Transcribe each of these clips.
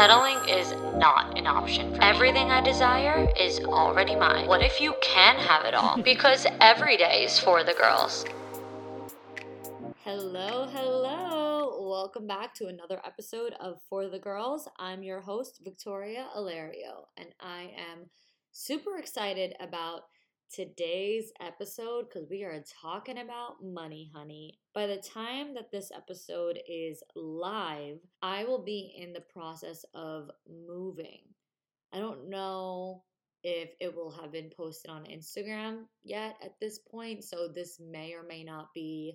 Settling is not an option for me. Everything I desire is already mine. What if you can have it all? Because every day is for the girls. Hello, hello. Welcome back to another episode of For the Girls. I'm your host, Victoria Alario, and I am super excited about today's episode because we are talking about money, honey. By the time that this episode is live, I will be in the process of moving. I don't know if it will have been posted on Instagram yet at this point, so this may or may not be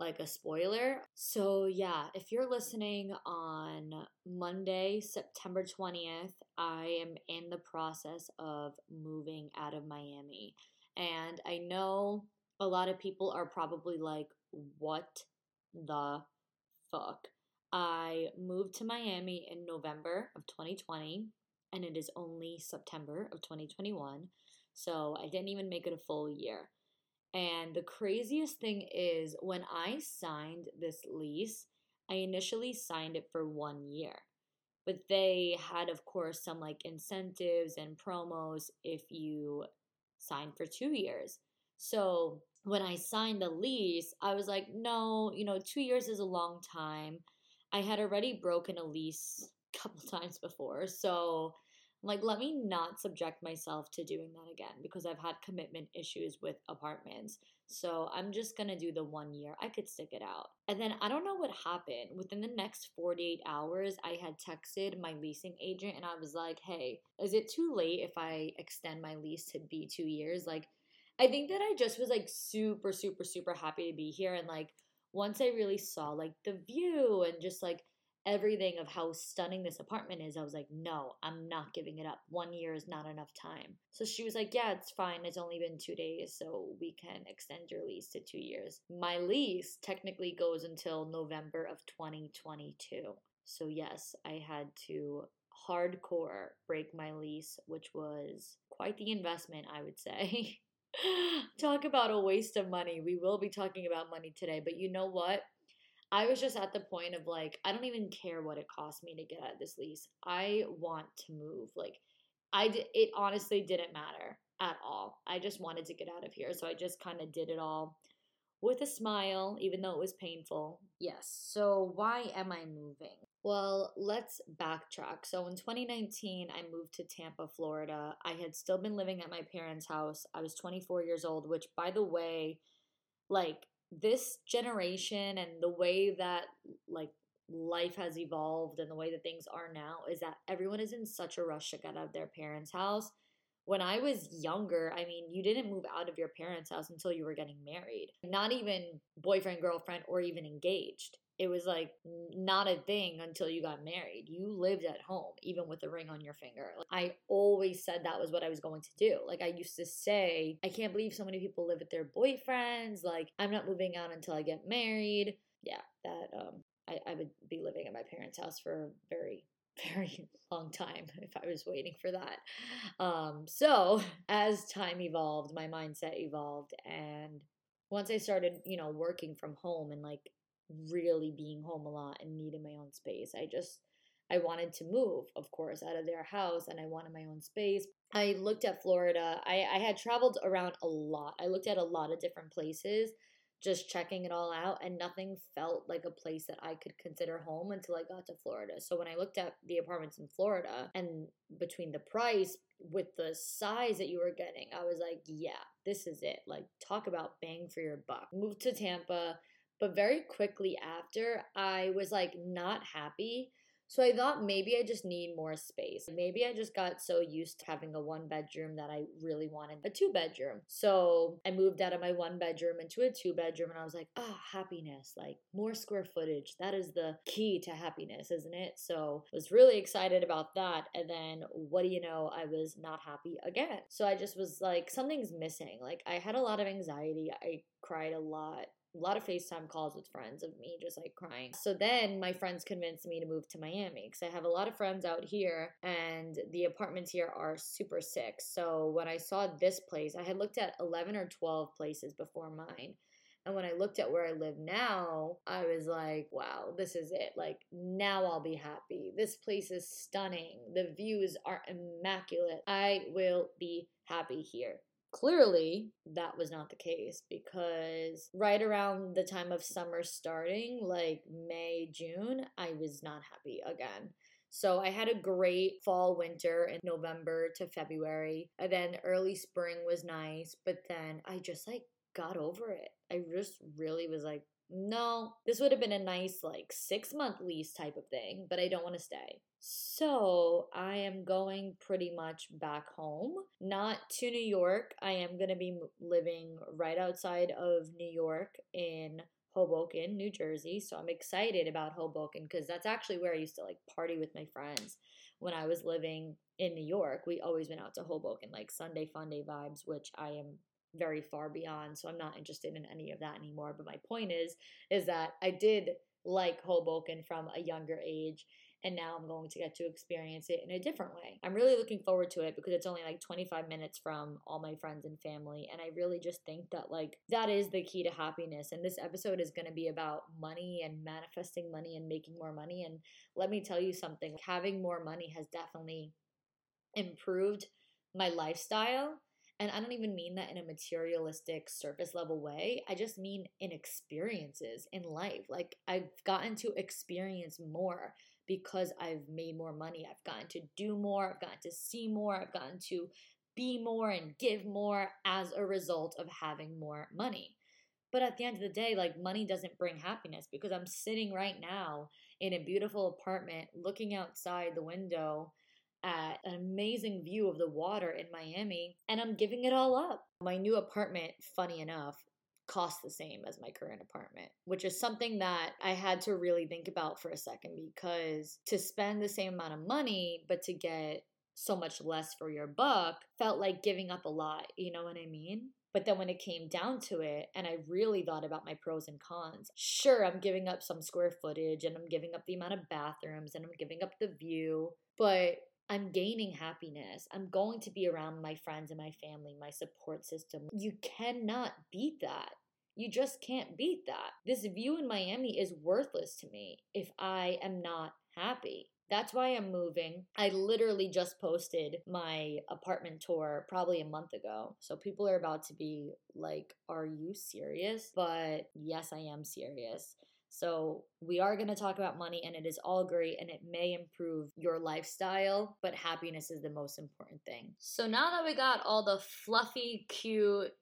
like a spoiler. So, yeah, if you're listening on Monday, September 20th, I am in the process of moving out of Miami. And I know a lot of people are probably like, what the fuck? I moved to Miami in November of 2020, and it is only September of 2021. So I didn't even make it a full year. And the craziest thing is when I signed this lease, I initially signed it for one year. But they had, of course, some like incentives and promos if you signed for two years. So when I signed the lease, I was like, no, you know, two years is a long time. I had already broken a lease a couple times before. So like, let me not subject myself to doing that again because I've had commitment issues with apartments. So I'm just gonna do the one year. I could stick it out. And then I don't know what happened. Within the next 48 hours, I had texted my leasing agent and I was like, hey, is it too late if I extend my lease to be two years? Like, I think that I just was like super, super, super happy to be here. And like, once I really saw like the view and just like everything of how stunning this apartment is, I was like, no, I'm not giving it up. One year is not enough time. So she was like, yeah, it's fine. It's only been two days, so we can extend your lease to two years. My lease technically goes until November of 2022. So, yes, I had to hardcore break my lease, which was quite the investment, I would say. Talk about a waste of money. We will be talking about money today, but you know what? I was just at the point of like, I don't even care what it cost me to get out of this lease. I want to move. Like, I it honestly didn't matter at all. I just wanted to get out of here. So I just kind of did it all with a smile, even though it was painful. Yes. So why am I moving? Well, let's backtrack. So in 2019, I moved to Tampa, Florida. I had still been living at my parents' house. I was 24 years old, which, by the way, like this generation and the way that like life has evolved and the way that things are now is that everyone is in such a rush to get out of their parents' house. When I was younger, I mean, you didn't move out of your parents' house until you were getting married. Not even boyfriend, girlfriend, or even engaged it was like not a thing until you got married. You lived at home, even with a ring on your finger. Like, I always said that was what I was going to do. Like, I used to say, I can't believe so many people live with their boyfriends. Like, I'm not moving out until I get married. Yeah, that, um, I, I would be living at my parents' house for a very very long time if I was waiting for that. Um, so as time evolved, my mindset evolved, and once I started, you know, working from home and like really being home a lot and needing my own space. I just I wanted to move, of course, out of their house and I wanted my own space. I looked at Florida. I, I had traveled around a lot. I looked at a lot of different places, just checking it all out, and nothing felt like a place that I could consider home until I got to Florida. So when I looked at the apartments in Florida and between the price with the size that you were getting, I was like, yeah, this is it. Like, talk about bang for your buck. Moved to Tampa but very quickly after, I was like not happy. So I thought maybe I just need more space. Maybe I just got so used to having a one bedroom that I really wanted a two bedroom. So I moved out of my one bedroom into a two bedroom and I was like, oh, happiness, like more square footage. That is the key to happiness, isn't it? So I was really excited about that. And then what do you know? I was not happy again. So I just was like, something's missing. Like I had a lot of anxiety. I cried a lot a lot of FaceTime calls with friends of me just like crying. So then my friends convinced me to move to Miami because I have a lot of friends out here and the apartments here are super sick. So when I saw this place, I had looked at 11 or 12 places before mine. And when I looked at where I live now, I was like, wow, this is it. Like, now I'll be happy. This place is stunning. The views are immaculate. I will be happy here. Clearly, that was not the case because right around the time of summer starting, like May, June, I was not happy again. So I had a great fall, winter in November to February. And then early spring was nice, but then I just like got over it. I just really was like, no, this would have been a nice like six month lease type of thing, but I don't want to stay. So I am going pretty much back home, not to New York. I am going to be living right outside of New York in Hoboken, New Jersey. So I'm excited about Hoboken because that's actually where I used to like party with my friends when I was living in New York. We always went out to Hoboken, like Sunday fun day vibes, which I am very far beyond. So I'm not interested in any of that anymore. But my point is, is that I did like Hoboken from a younger age and now I'm going to get to experience it in a different way. I'm really looking forward to it because it's only like 25 minutes from all my friends and family and I really just think that like that is the key to happiness and this episode is going to be about money and manifesting money and making more money and let me tell you something having more money has definitely improved my lifestyle and I don't even mean that in a materialistic surface level way. I just mean in experiences in life. Like I've gotten to experience more because I've made more money. I've gotten to do more, I've gotten to see more, I've gotten to be more and give more as a result of having more money. But at the end of the day, like money doesn't bring happiness because I'm sitting right now in a beautiful apartment looking outside the window at an amazing view of the water in Miami and I'm giving it all up. My new apartment, funny enough, cost the same as my current apartment, which is something that I had to really think about for a second because to spend the same amount of money, but to get so much less for your buck felt like giving up a lot. You know what I mean? But then when it came down to it, and I really thought about my pros and cons, sure, I'm giving up some square footage and I'm giving up the amount of bathrooms and I'm giving up the view, but I'm gaining happiness. I'm going to be around my friends and my family, my support system. You cannot beat that. You just can't beat that. This view in Miami is worthless to me if I am not happy. That's why I'm moving. I literally just posted my apartment tour probably a month ago. So people are about to be like, Are you serious? But yes, I am serious. So, we are going to talk about money, and it is all great and it may improve your lifestyle, but happiness is the most important thing. So, now that we got all the fluffy, cute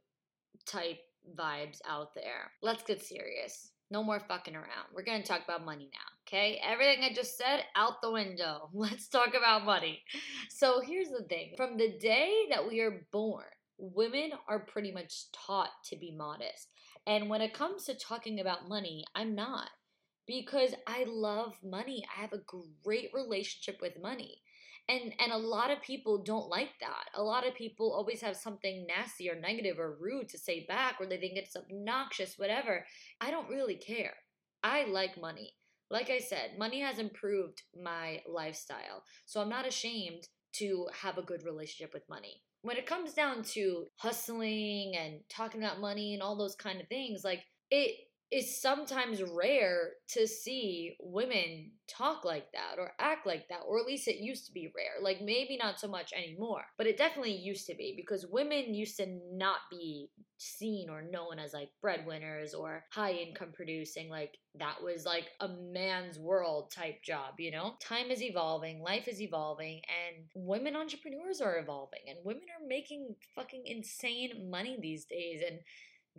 type vibes out there. Let's get serious. No more fucking around. We're going to talk about money now, okay? Everything I just said out the window. Let's talk about money. So here's the thing from the day that we are born, women are pretty much taught to be modest. And when it comes to talking about money, I'm not. Because I love money. I have a great relationship with money. And and a lot of people don't like that. A lot of people always have something nasty or negative or rude to say back or they think it's obnoxious whatever. I don't really care. I like money. Like i said money has improved my lifestyle. So i'm not ashamed to have a good relationship with money. When it comes down to hustling and talking about money and all those kind of things like it it's sometimes rare to see women talk like that or act like that, or at least it used to be rare. Like maybe not so much anymore, but it definitely used to be because women used to not be seen or known as like breadwinners or high income producing. Like that was like a man's world type job, you know? Time is evolving, life is evolving, and women entrepreneurs are evolving, and women are making fucking insane money these days and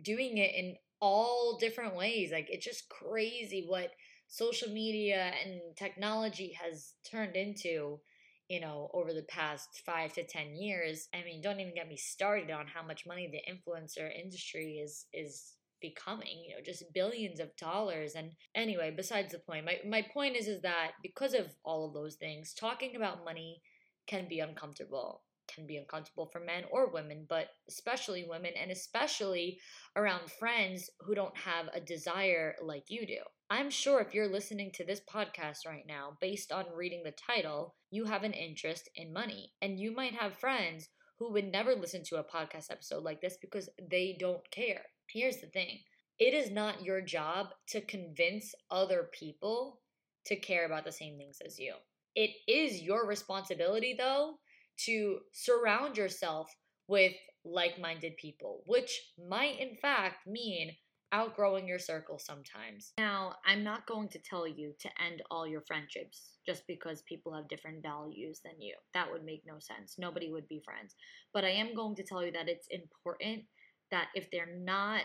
doing it in all different ways. Like it's just crazy what social media and technology has turned into, you know, over the past five to ten years. I mean, don't even get me started on how much money the influencer industry is is becoming you know just billions of dollars and anyway besides the point my, my point is is that because of all of those things talking about money can be uncomfortable can be uncomfortable for men or women, but especially women, and especially around friends who don't have a desire like you do. I'm sure if you're listening to this podcast right now, based on reading the title, you have an interest in money. And you might have friends who would never listen to a podcast episode like this because they don't care. Here's the thing it is not your job to convince other people to care about the same things as you. It is your responsibility, though, to surround yourself with like minded people, which might in fact mean outgrowing your circle sometimes. Now, I'm not going to tell you to end all your friendships just because people have different values than you. That would make no sense. Nobody would be friends. But I am going to tell you that it's important that if they're not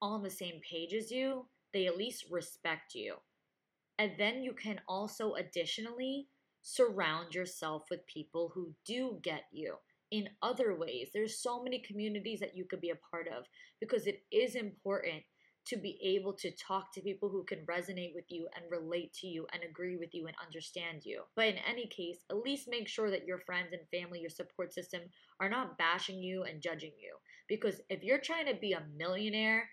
on the same page as you, they at least respect you. And then you can also additionally surround yourself with people who do get you in other ways. There's so many communities that you could be a part of because it is important to be able to talk to people who can resonate with you and relate to you and agree with you and understand you. But in any case, at least make sure that your friends and family, your support system, are not bashing you and judging you. Because if you're trying to be a millionaire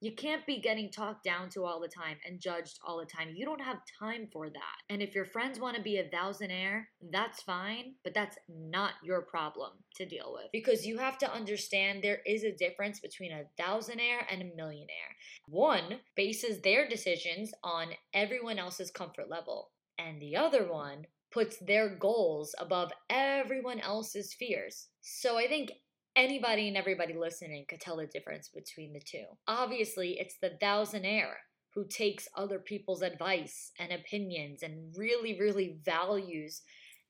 you can't be getting talked down to all the time and judged all the time. You don't have time for that. And if your friends want to be a thousandaire, that's fine, but that's not your problem to deal with. Because you have to understand there is a difference between a thousandaire and a millionaire. One bases their decisions on everyone else's comfort level, and the other one puts their goals above everyone else's fears. So I think anybody and everybody listening could tell the difference between the two. Obviously, it's the thousandaire who takes other people's advice and opinions and really, really values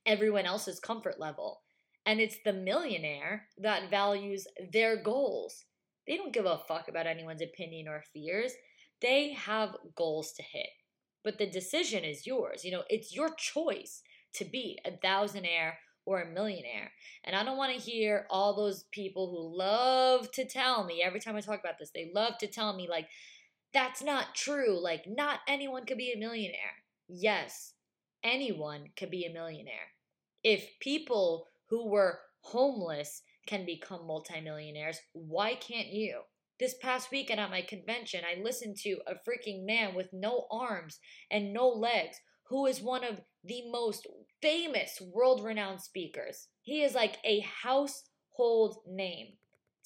everyone else's comfort level. And it's the millionaire that values their goals. They don't give a fuck about anyone's opinion or fears. They have goals to hit. But the decision is yours. You know, it's your choice to be a thousandaire or a millionaire. And I don't want to hear all those people who love to tell me every time I talk about this, they love to tell me, like, that's not true. Like, not anyone could be a millionaire. Yes, anyone could be a millionaire. If people who were homeless can become multimillionaires, why can't you? This past weekend at my convention, I listened to a freaking man with no arms and no legs who is one of the most famous world renowned speakers. He is like a household name.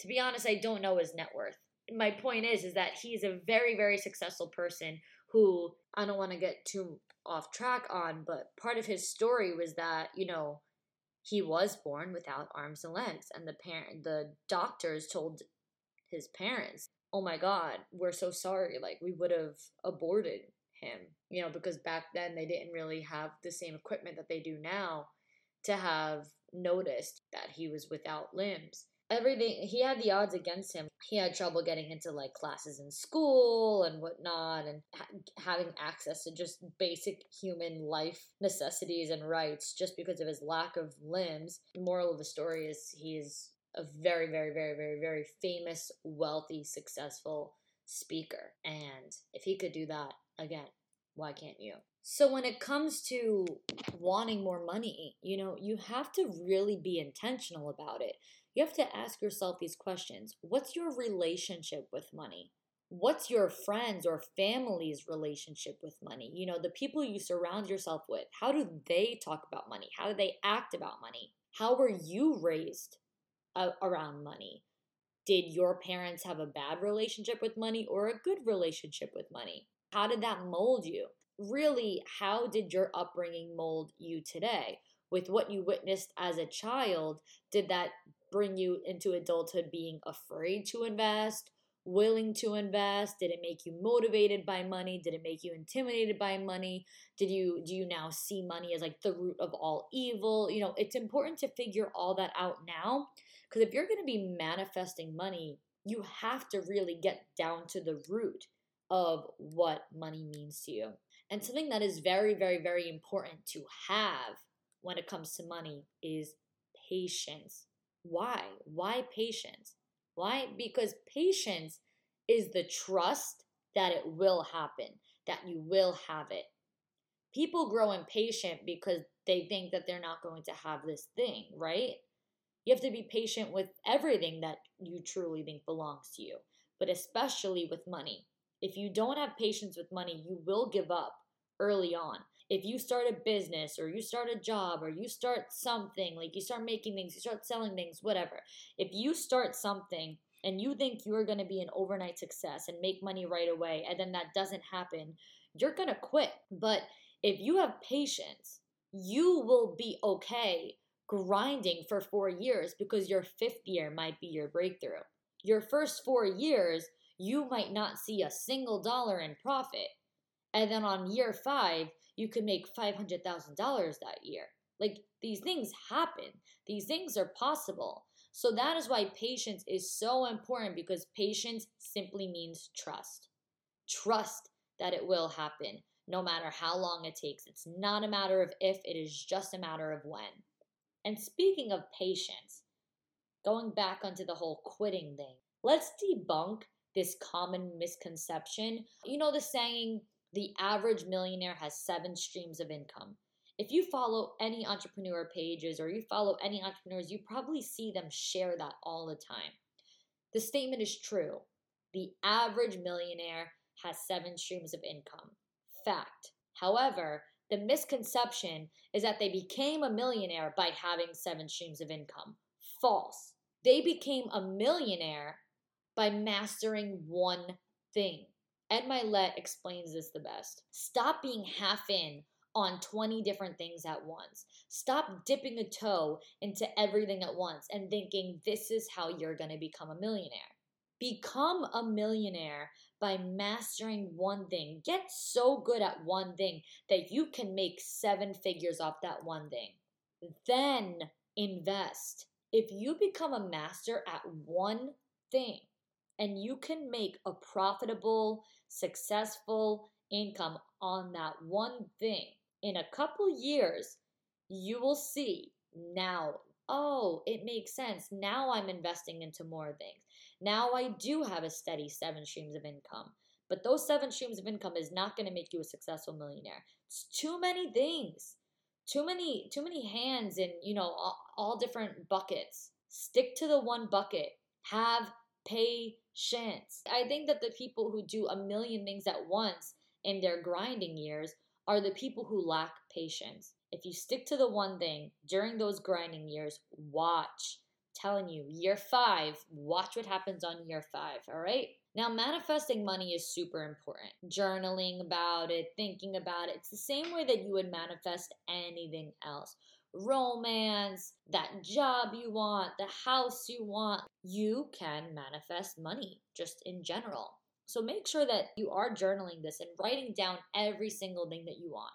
To be honest, I don't know his net worth. My point is is that he's a very very successful person who I don't want to get too off track on, but part of his story was that, you know, he was born without arms and legs and the parent the doctors told his parents, "Oh my god, we're so sorry. Like we would have aborted him, you know, because back then they didn't really have the same equipment that they do now to have noticed that he was without limbs. Everything, he had the odds against him. He had trouble getting into like classes in school and whatnot, and ha- having access to just basic human life necessities and rights just because of his lack of limbs. The moral of the story is he is a very, very, very, very, very famous, wealthy, successful speaker. And if he could do that, again, why can't you? So when it comes to wanting more money, you know, you have to really be intentional about it. You have to ask yourself these questions. What's your relationship with money? What's your friends or family's relationship with money? You know, the people you surround yourself with, how do they talk about money? How do they act about money? How were you raised around money? Did your parents have a bad relationship with money or a good relationship with money? How did that mold you? Really, how did your upbringing mold you today? With what you witnessed as a child, did that bring you into adulthood being afraid to invest, willing to invest? Did it make you motivated by money? Did it make you intimidated by money? Did you do you now see money as like the root of all evil? You know, it's important to figure all that out now because if you're going to be manifesting money, you have to really get down to the root of what money means to you. And something that is very, very, very important to have when it comes to money is patience. Why? Why patience? Why? Because patience is the trust that it will happen, that you will have it. People grow impatient because they think that they're not going to have this thing, right? You have to be patient with everything that you truly think belongs to you, but especially with money. If you don't have patience with money, you will give up early on. If you start a business or you start a job or you start something, like you start making things, you start selling things, whatever. If you start something and you think you're going to be an overnight success and make money right away, and then that doesn't happen, you're going to quit. But if you have patience, you will be okay grinding for four years because your fifth year might be your breakthrough. Your first four years, you might not see a single dollar in profit. And then on year five, you could make $500,000 that year. Like these things happen, these things are possible. So that is why patience is so important because patience simply means trust. Trust that it will happen no matter how long it takes. It's not a matter of if, it is just a matter of when. And speaking of patience, going back onto the whole quitting thing, let's debunk this common misconception. You know, the saying, the average millionaire has seven streams of income. If you follow any entrepreneur pages or you follow any entrepreneurs, you probably see them share that all the time. The statement is true. The average millionaire has seven streams of income. Fact. However, the misconception is that they became a millionaire by having seven streams of income. False. They became a millionaire by mastering one thing. Ed Mylett explains this the best. Stop being half in on 20 different things at once. Stop dipping a toe into everything at once and thinking this is how you're going to become a millionaire. Become a millionaire by mastering one thing. Get so good at one thing that you can make seven figures off that one thing. Then invest. If you become a master at one thing, and you can make a profitable, successful income on that one thing in a couple years, you will see now, oh, it makes sense. Now I'm investing into more things. Now I do have a steady seven streams of income. But those seven streams of income is not going to make you a successful millionaire. It's too many things. Too many too many hands in, you know, all, all different buckets. Stick to the one bucket. Have patience. I think that the people who do a million things at once in their grinding years are the people who lack patience. If you stick to the one thing during those grinding years, watch. telling you, year five, watch what happens on year five, all right? Now, manifesting money is super important. Journaling about it, thinking about it. It's the same way that you would manifest anything else romance, that job you want, the house you want, you can manifest money just in general. So make sure that you are journaling this and writing down every single thing that you want.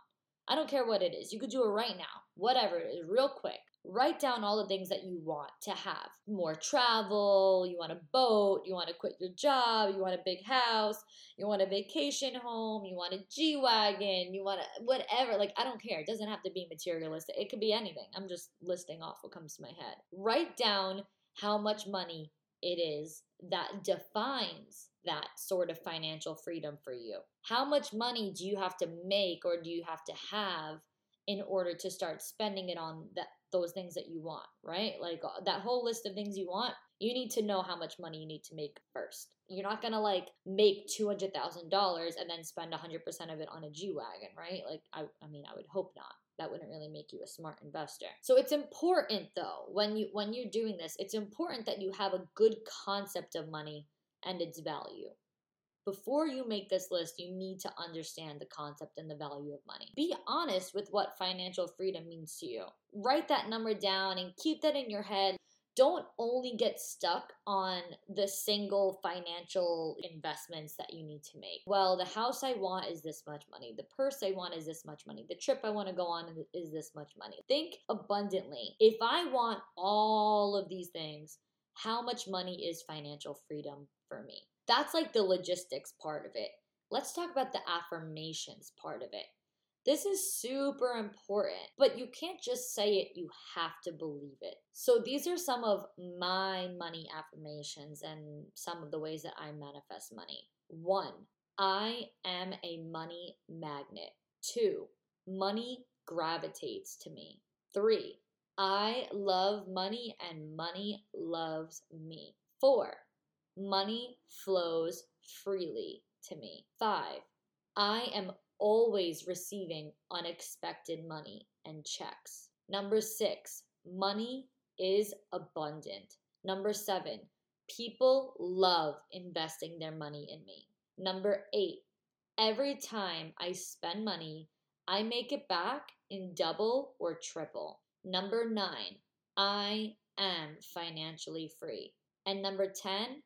I don't care what it is. You could do it right now, whatever it is, real quick. Write down all the things that you want to have more travel, you want a boat, you want to quit your job, you want a big house, you want a vacation home, you want a G Wagon, you want a whatever. Like, I don't care. It doesn't have to be materialistic, it could be anything. I'm just listing off what comes to my head. Write down how much money it is that defines that sort of financial freedom for you. How much money do you have to make or do you have to have in order to start spending it on that those things that you want, right? Like uh, that whole list of things you want, you need to know how much money you need to make first. You're not gonna like make two hundred thousand dollars and then spend hundred percent of it on a G wagon, right? Like I, I mean, I would hope not. That wouldn't really make you a smart investor. So it's important though when you when you're doing this, it's important that you have a good concept of money and its value. Before you make this list, you need to understand the concept and the value of money. Be honest with what financial freedom means to you. Write that number down and keep that in your head. Don't only get stuck on the single financial investments that you need to make. Well, the house I want is this much money. The purse I want is this much money. The trip I want to go on is this much money. Think abundantly. If I want all of these things, how much money is financial freedom for me? That's like the logistics part of it. Let's talk about the affirmations part of it. This is super important, but you can't just say it, you have to believe it. So, these are some of my money affirmations and some of the ways that I manifest money. One, I am a money magnet. Two, money gravitates to me. Three, I love money and money loves me. Four, Money flows freely to me. Five, I am always receiving unexpected money and checks. Number six, money is abundant. Number seven, People love investing their money in me. Number eight, every time I spend money, I make it back in double or triple. Number nine, I am financially free. And number 10,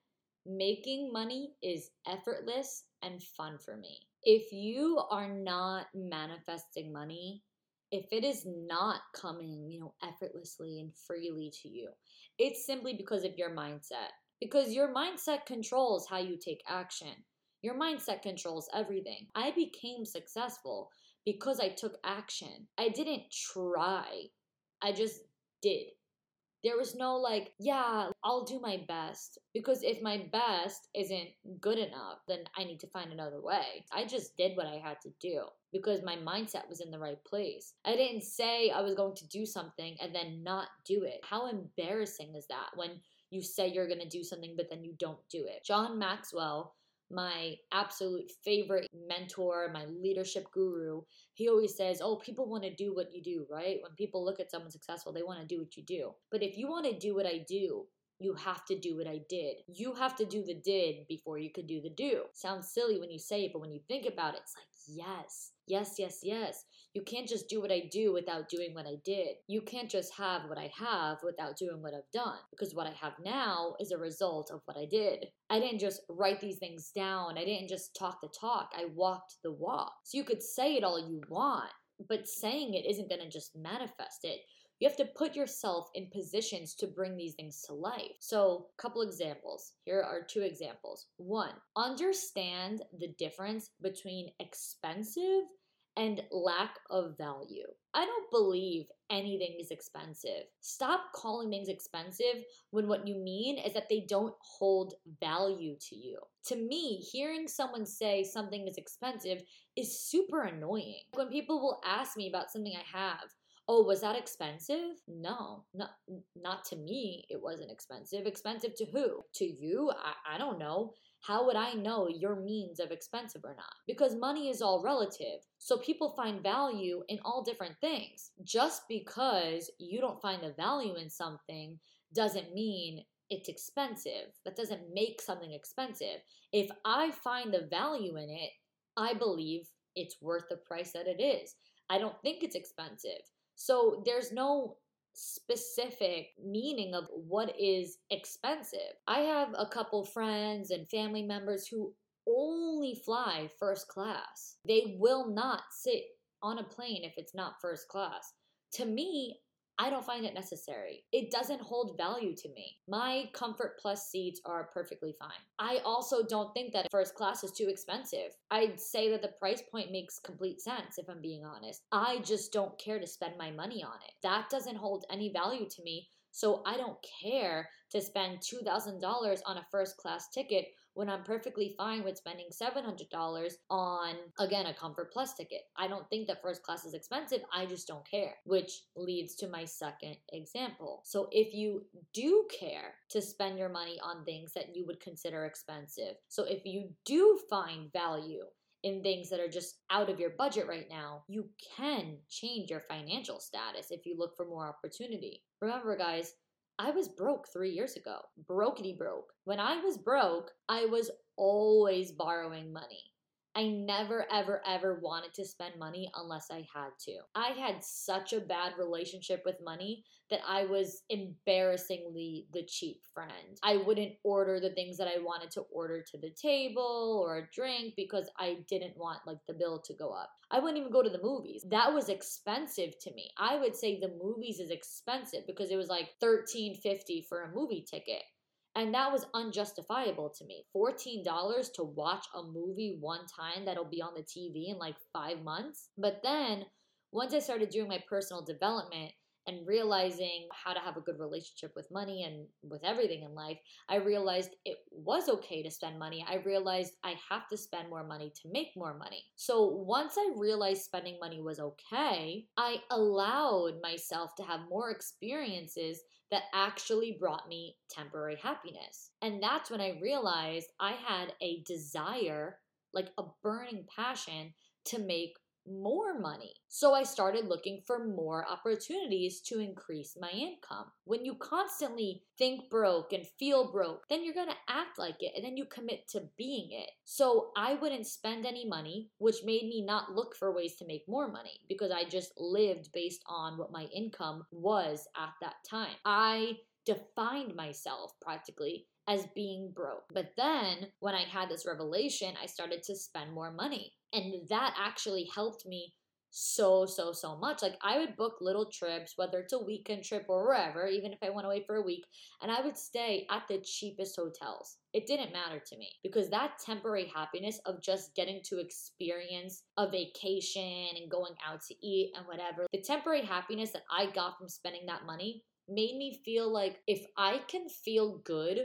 making money is effortless and fun for me. If you are not manifesting money, if it is not coming, you know, effortlessly and freely to you, it's simply because of your mindset. Because your mindset controls how you take action. Your mindset controls everything. I became successful because I took action. I didn't try. I just did. There was no like, yeah, I'll do my best. Because if my best isn't good enough, then I need to find another way. I just did what I had to do because my mindset was in the right place. I didn't say I was going to do something and then not do it. How embarrassing is that when you say you're going to do something, but then you don't do it? John Maxwell my absolute favorite mentor, my leadership guru, he always says, Oh, people want to do what you do, right? When people look at someone successful, they want to do what you do. But if you want to do what I do, you have to do what I did. You have to do the did before you could do the do. Sounds silly when you say it, but when you think about it, it's like, yes, yes, yes, yes. You can't just do what I do without doing what I did. You can't just have what I have without doing what I've done. Because what I have now is a result of what I did. I didn't just write these things down, I didn't just talk the talk, I walked the walk. So you could say it all you want, but saying it isn't going to just manifest it. You have to put yourself in positions to bring these things to life. So, a couple examples. Here are two examples. One, understand the difference between expensive and lack of value. I don't believe anything is expensive. Stop calling things expensive when what you mean is that they don't hold value to you. To me, hearing someone say something is expensive is super annoying. When people will ask me about something I have, oh, was that expensive? No, not, not to me, it wasn't expensive. Expensive to who? To you? I, I don't know how would I know your means of expensive or not? Because money is all relative. So people find value in all different things. Just because you don't find the value in something doesn't mean it's expensive. That doesn't make something expensive. If I find the value in it, I believe it's worth the price that it is. I don't think it's expensive. So there's no specific meaning of what is expensive. I have a couple friends and family members who only fly first class. They will not sit on a plane if it's not first class. To me, I don't find it necessary. It doesn't hold value to me. My Comfort Plus seats are perfectly fine. I also don't think that first class is too expensive. I'd say that the price point makes complete sense if I'm being honest. I just don't care to spend my money on it. That doesn't hold any value to me. So I don't care to spend $2,000 on a first class ticket when I'm perfectly fine with spending $700 on, again, a Comfort Plus ticket. I don't think that first class is expensive. I just don't care, which leads to my second example. So if you do care to spend your money on things that you would consider expensive, so if you do find value in things that are just out of your budget right now, you can change your financial status if you look for more opportunity. Remember, guys, I was broke three years ago. Brokety broke. When I was broke, I was always borrowing money. I never, ever, ever wanted to spend money unless I had to. I had such a bad relationship with money that I was embarrassingly the cheap friend. I wouldn't order the things that I wanted to order to the table or a drink because I didn't want like the bill to go up. I wouldn't even go to the movies. That was expensive to me. I would say the movies is expensive because it was like $13.50 for a movie ticket. And that was unjustifiable to me. $14 to watch a movie one time that'll be on the TV in like five months. But then once I started doing my personal development, and realizing how to have a good relationship with money and with everything in life, I realized it was okay to spend money. I realized I have to spend more money to make more money. So once I realized spending money was okay, I allowed myself to have more experiences that actually brought me temporary happiness. And that's when I realized I had a desire, like a burning passion, to make more money. So I started looking for more opportunities to increase my income. When you constantly think broke and feel broke, then you're gonna act like it and then you commit to being it. So I wouldn't spend any money, which made me not look for ways to make more money because I just lived based on what my income was at that time. I defined myself practically as being broke. But then when I had this revelation, I started to spend more money. And that actually helped me so, so, so much. Like I would book little trips, whether it's a weekend trip or wherever, even if I went away for a week, and I would stay at the cheapest hotels. It didn't matter to me because that temporary happiness of just getting to experience a vacation and going out to eat and whatever, the temporary happiness that I got from spending that money made me feel like if I can feel good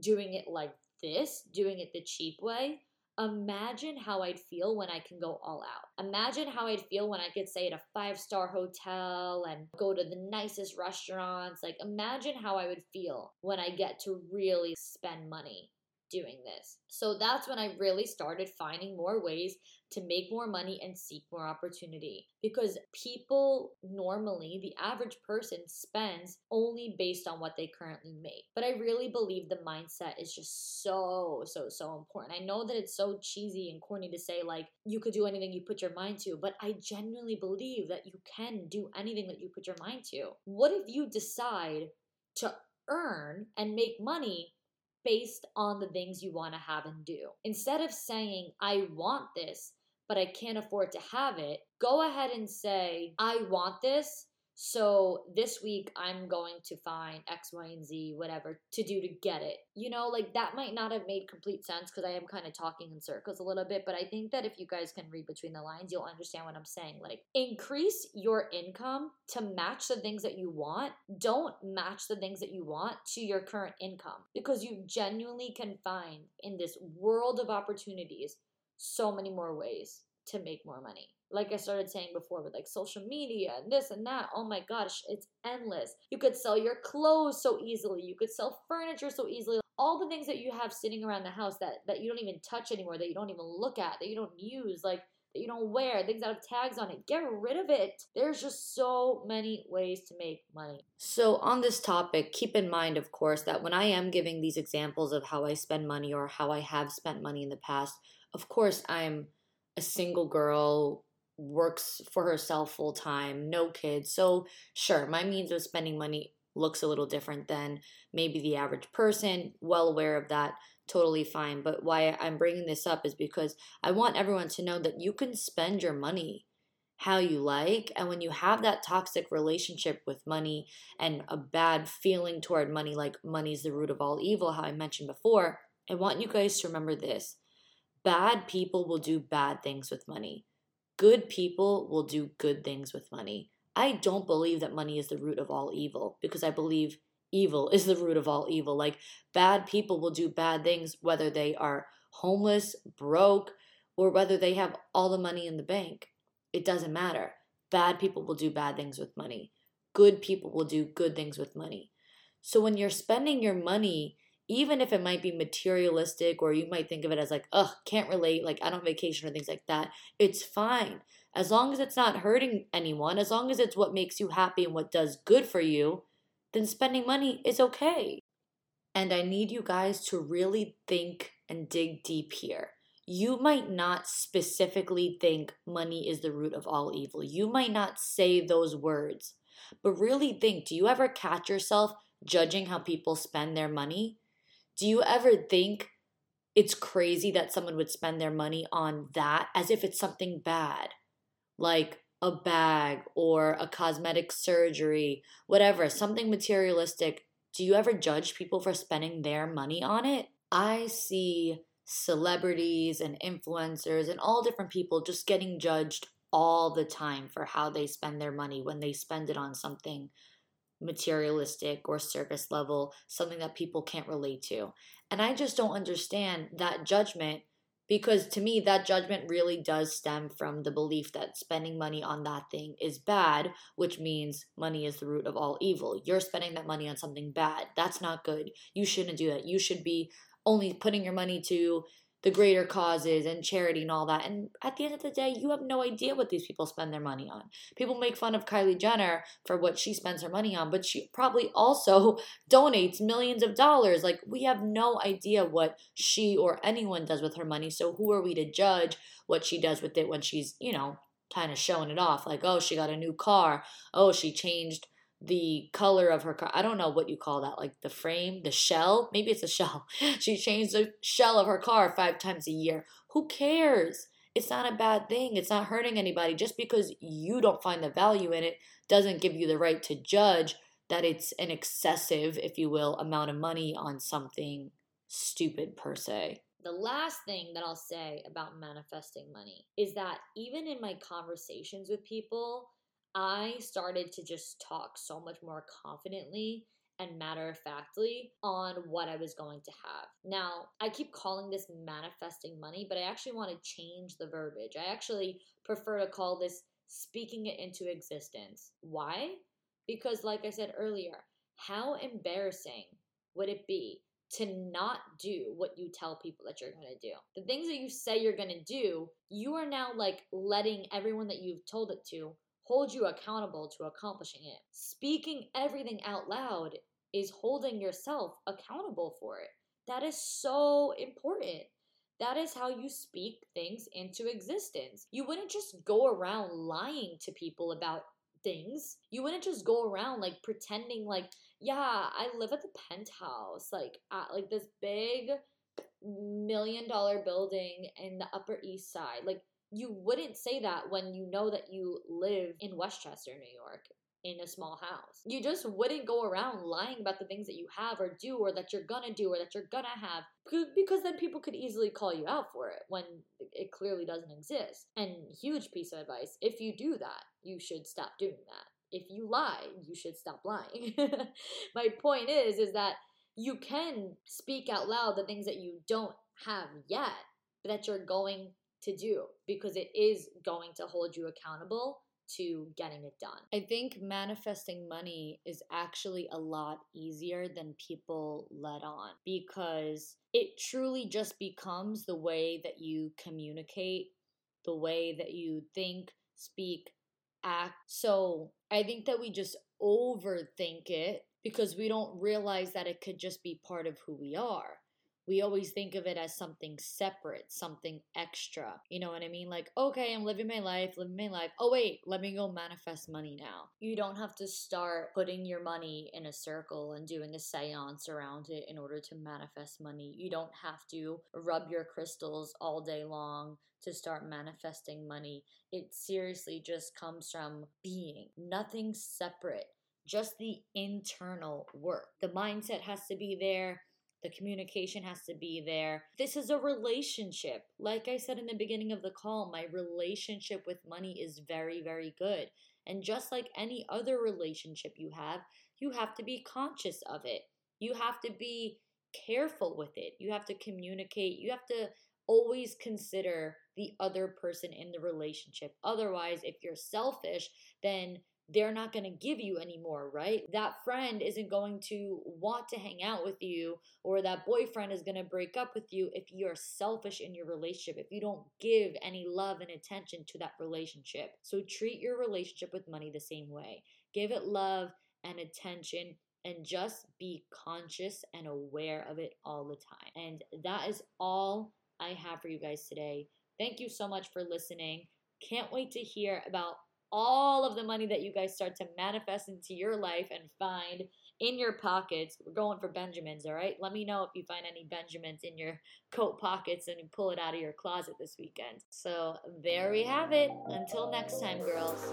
doing it like this, doing it the cheap way, imagine how I'd feel when I can go all out. Imagine how I'd feel when I could stay at a five star hotel and go to the nicest restaurants. Like, imagine how I would feel when I get to really spend money doing this. So that's when I really started finding more ways to make more money and seek more opportunity. Because people normally, the average person spends only based on what they currently make. But I really believe the mindset is just so, so, so important. I know that it's so cheesy and corny to say, like, you could do anything you put your mind to, but I genuinely believe that you can do anything that you put your mind to. What if you decide to earn and make money based on the things you want to have and do. Instead of saying, I want this, but I can't afford to have it, go ahead and say, I want this, so this week I'm going to find X, Y, and Z, whatever, to do to get it. You know, like that might not have made complete sense because I am kind of talking in circles a little bit, but I think that if you guys can read between the lines, you'll understand what I'm saying. Like, increase your income to match the things that you want. Don't match the things that you want to your current income because you genuinely can find in this world of opportunities so many more ways to make more money like I started saying before with like social media and this and that. Oh my gosh, it's endless. You could sell your clothes so easily. You could sell furniture so easily. All the things that you have sitting around the house that that you don't even touch anymore, that you don't even look at, that you don't use, like that you don't wear, things that have tags on it. Get rid of it. There's just so many ways to make money. So, on this topic, keep in mind, of course, that when I am giving these examples of how I spend money or how I have spent money in the past, of course, I'm a single girl works for herself full time, no kids. So, sure, my means of spending money looks a little different than maybe the average person. Well aware of that, totally fine. But why I'm bringing this up is because I want everyone to know that you can spend your money how you like. And when you have that toxic relationship with money and a bad feeling toward money, like money's the root of all evil, how I mentioned before, I want you guys to remember this bad people will do bad things with money good people will do good things with money. I don't believe that money is the root of all evil because I believe evil is the root of all evil. Like bad people will do bad things whether they are homeless, broke, or whether they have all the money in the bank. It doesn't matter. Bad people will do bad things with money. Good people will do good things with money. So when you're spending your money even if it might be materialistic or you might think of it as like, ugh, can't relate, like I don't vacation or things like that, it's fine. As long as it's not hurting anyone, as long as it's what makes you happy and what does good for you, then spending money is okay. And I need you guys to really think and dig deep here. You might not specifically think money is the root of all evil. You might not say those words, but really think do you ever catch yourself judging how people spend their money? Do you ever think it's crazy that someone would spend their money on that as if it's something bad? Like a bag or a cosmetic surgery, whatever, something materialistic. Do you ever judge people for spending their money on it? I see celebrities and influencers and all different people just getting judged all the time for how they spend their money when they spend it on something materialistic or surface level, something that people can't relate to. And I just don't understand that judgment because to me, that judgment really does stem from the belief that spending money on that thing is bad, which means money is the root of all evil. You're spending that money on something bad. That's not good. You shouldn't do that. You should be only putting your money to the greater causes and charity and all that. And at the end of the day, you have no idea what these people spend their money on. People make fun of Kylie Jenner for what she spends her money on, but she probably also donates millions of dollars. Like, we have no idea what she or anyone does with her money. So, who are we to judge what she does with it when she's, you know, kind of showing it off? Like, oh, she got a new car. Oh, she changed the color of her car. I don't know what you call that, like the frame, the shell. Maybe it's a shell. She changed the shell of her car five times a year. Who cares? It's not a bad thing. It's not hurting anybody. Just because you don't find the value in it doesn't give you the right to judge that it's an excessive, if you will, amount of money on something stupid per se. The last thing that I'll say about manifesting money is that even in my conversations with people, I started to just talk so much more confidently and matter of factly on what I was going to have. Now, I keep calling this manifesting money, but I actually want to change the verbiage. I actually prefer to call this speaking it into existence. Why? Because, like I said earlier, how embarrassing would it be to not do what you tell people that you're going to do? The things that you say you're going to do, you are now like letting everyone that you've told it to hold you accountable to accomplishing it. Speaking everything out loud is holding yourself accountable for it. That is so important. That is how you speak things into existence. You wouldn't just go around lying to people about things. You wouldn't just go around like pretending like, yeah, I live at the penthouse, like at like this big million dollar building in the Upper East Side. Like you wouldn't say that when you know that you live in Westchester, New York, in a small house. You just wouldn't go around lying about the things that you have or do or that you're gonna do or that you're gonna have because then people could easily call you out for it when it clearly doesn't exist. And huge piece of advice if you do that, you should stop doing that. If you lie, you should stop lying. My point is is that you can speak out loud the things that you don't have yet, but that you're going to do because it is going to hold you accountable to getting it done. I think manifesting money is actually a lot easier than people let on because it truly just becomes the way that you communicate, the way that you think, speak, act. So I think that we just overthink it because we don't realize that it could just be part of who we are we always think of it as something separate, something extra. You know what I mean? Like, okay, I'm living my life, living my life. Oh, wait, let me go manifest money now. You don't have to start putting your money in a circle and doing a seance around it in order to manifest money. You don't have to rub your crystals all day long to start manifesting money. It seriously just comes from being, nothing separate, just the internal work. The mindset has to be there the communication has to be there. This is a relationship. Like I said in the beginning of the call, my relationship with money is very, very good. And just like any other relationship you have, you have to be conscious of it. You have to be careful with it. You have to communicate. You have to always consider the other person in the relationship. Otherwise, if you're selfish, then they're not going to give you anymore, right? That friend isn't going to want to hang out with you, or that boyfriend is going to break up with you if you're selfish in your relationship, if you don't give any love and attention to that relationship. So treat your relationship with money the same way. Give it love and attention and just be conscious and aware of it all the time. And that is all I have for you guys today. Thank you so much for listening. Can't wait to hear about all of the money that you guys start to manifest into your life and find in your pockets. We're going for Benjamins, all right? Let me know if you find any Benjamins in your coat pockets and you pull it out of your closet this weekend. So there we have it. Until next time, girls.